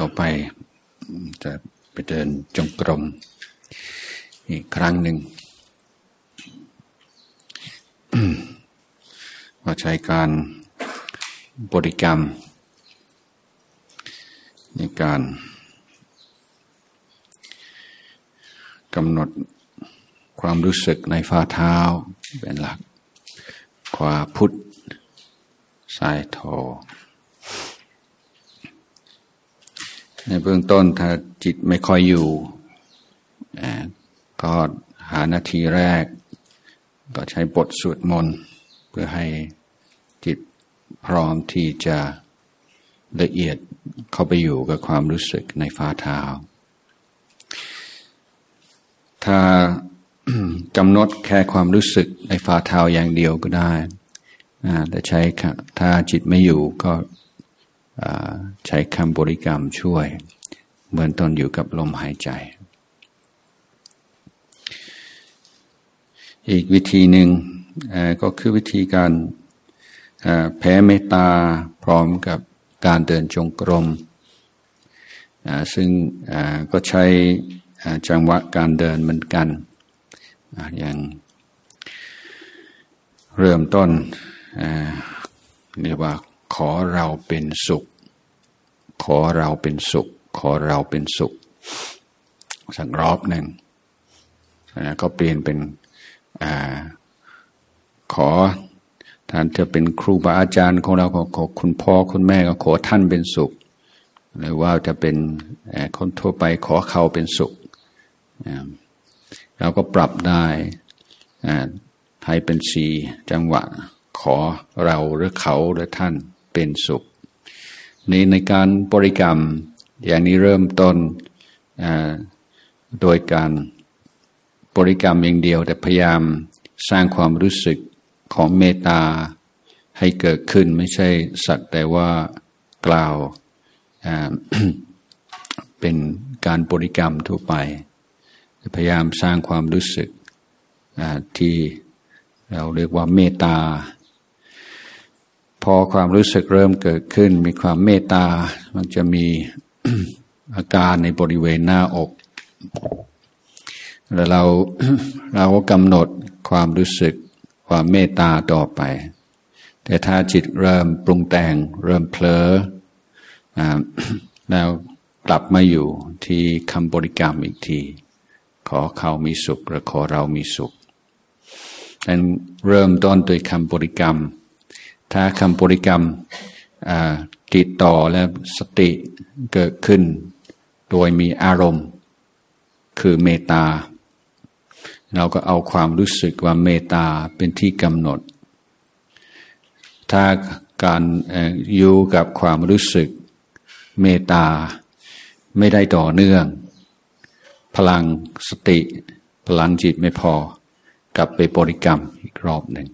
ต่อไป จะไปเดินจงกรมอีกครั้งหนึ่งว่าใช้การบริกรรม ในการกำหนดความรู้สึกในฝ่าเท้าเป็นหลัก ขวาพุทธซ้ายโท ในเบื้องต้นถ้าจิตไม่ค่อยอยู่ก็หานาทีแรก ก็ใช้บทสวดมนต์เพื่อให้จิตพร้อมที่จะละเอียดเข้าไปอยู่กับความรู้สึกในฝ่าเท้า ถ้ากำหนดแค่ความรู้สึกในฝ่าเท้าอย่างเดียวก็ได้แต่ใช้ถ้าจิตไม่อยู่ก็ ใช้คำบริกรรมช่วย เหมือนตอนอยู่กับลมหายใจ อีกวิธีหนึ่งก็คือวิธีการแผ่เมตตาพร้อมกับการเดินจงกรม ซึ่งก็ใช้จังหวะการเดินเหมือนกันอย่างเริ่มต้นเรียกว่าขอเราเป็นสุข ขอเราเป็นสุข ขอเราเป็นสุข สักรอบหนึ่งแล้วก็เปลี่ยนเป็นอขอท่านจะเป็นครูบาอาจารย์ของเราขอคุณพ่อคุณแม่ก็ขอท่านเป็นสุข หรือว่าจะเป็นคนทั่วไปขอเขาเป็นสุขเราก็ปรับได้ให้เป็นสีจังหวะ ขอเราหรือเขาหรือท่านเป็นสุข นี้ในการบริกรรม อย่างนี้เริ่มต้นโดยการบริกรรมอย่างเดียว แต่พยายามสร้างความรู้สึกของเมตตาให้เกิดขึ้นไม่ใช่สักแต่ว่ากล่าวเป็นการบริกรรมทั่วไป พยายามสร้างความรู้สึกที่เราเรียกว่าเมตตา พอความรู้สึกเริ่มเกิดขึ้น มีความเมตตา มันจะมีอาการในบริเวณหน้าอกแล้วเราเราก็กำหนดความรู้สึกความเมตตาต่อไป แต่ถ้าจิตเริ่มปรุงแต่ง เริ่มเผลอแล้วกลับมาอยู่ที่คำบริกรรมอีกที ขอเขามีสุขหรือขอเรามีสุขนั้นเริ่มต้นโดยคำบริกรรม ถ้าคำบริกรรมติดต่อและสติเกิดขึ้น โดยมีอารมณ์ คือเมตตา เราก็เอาความรู้สึกว่าเมตตาเป็นที่กำหนด ถ้าการอยู่กับความรู้สึกเมตตาไม่ได้ต่อเนื่อง พลังสติ พลังจิตไม่พอ กลับไปบริกรรมอีกรอบหนึ่ง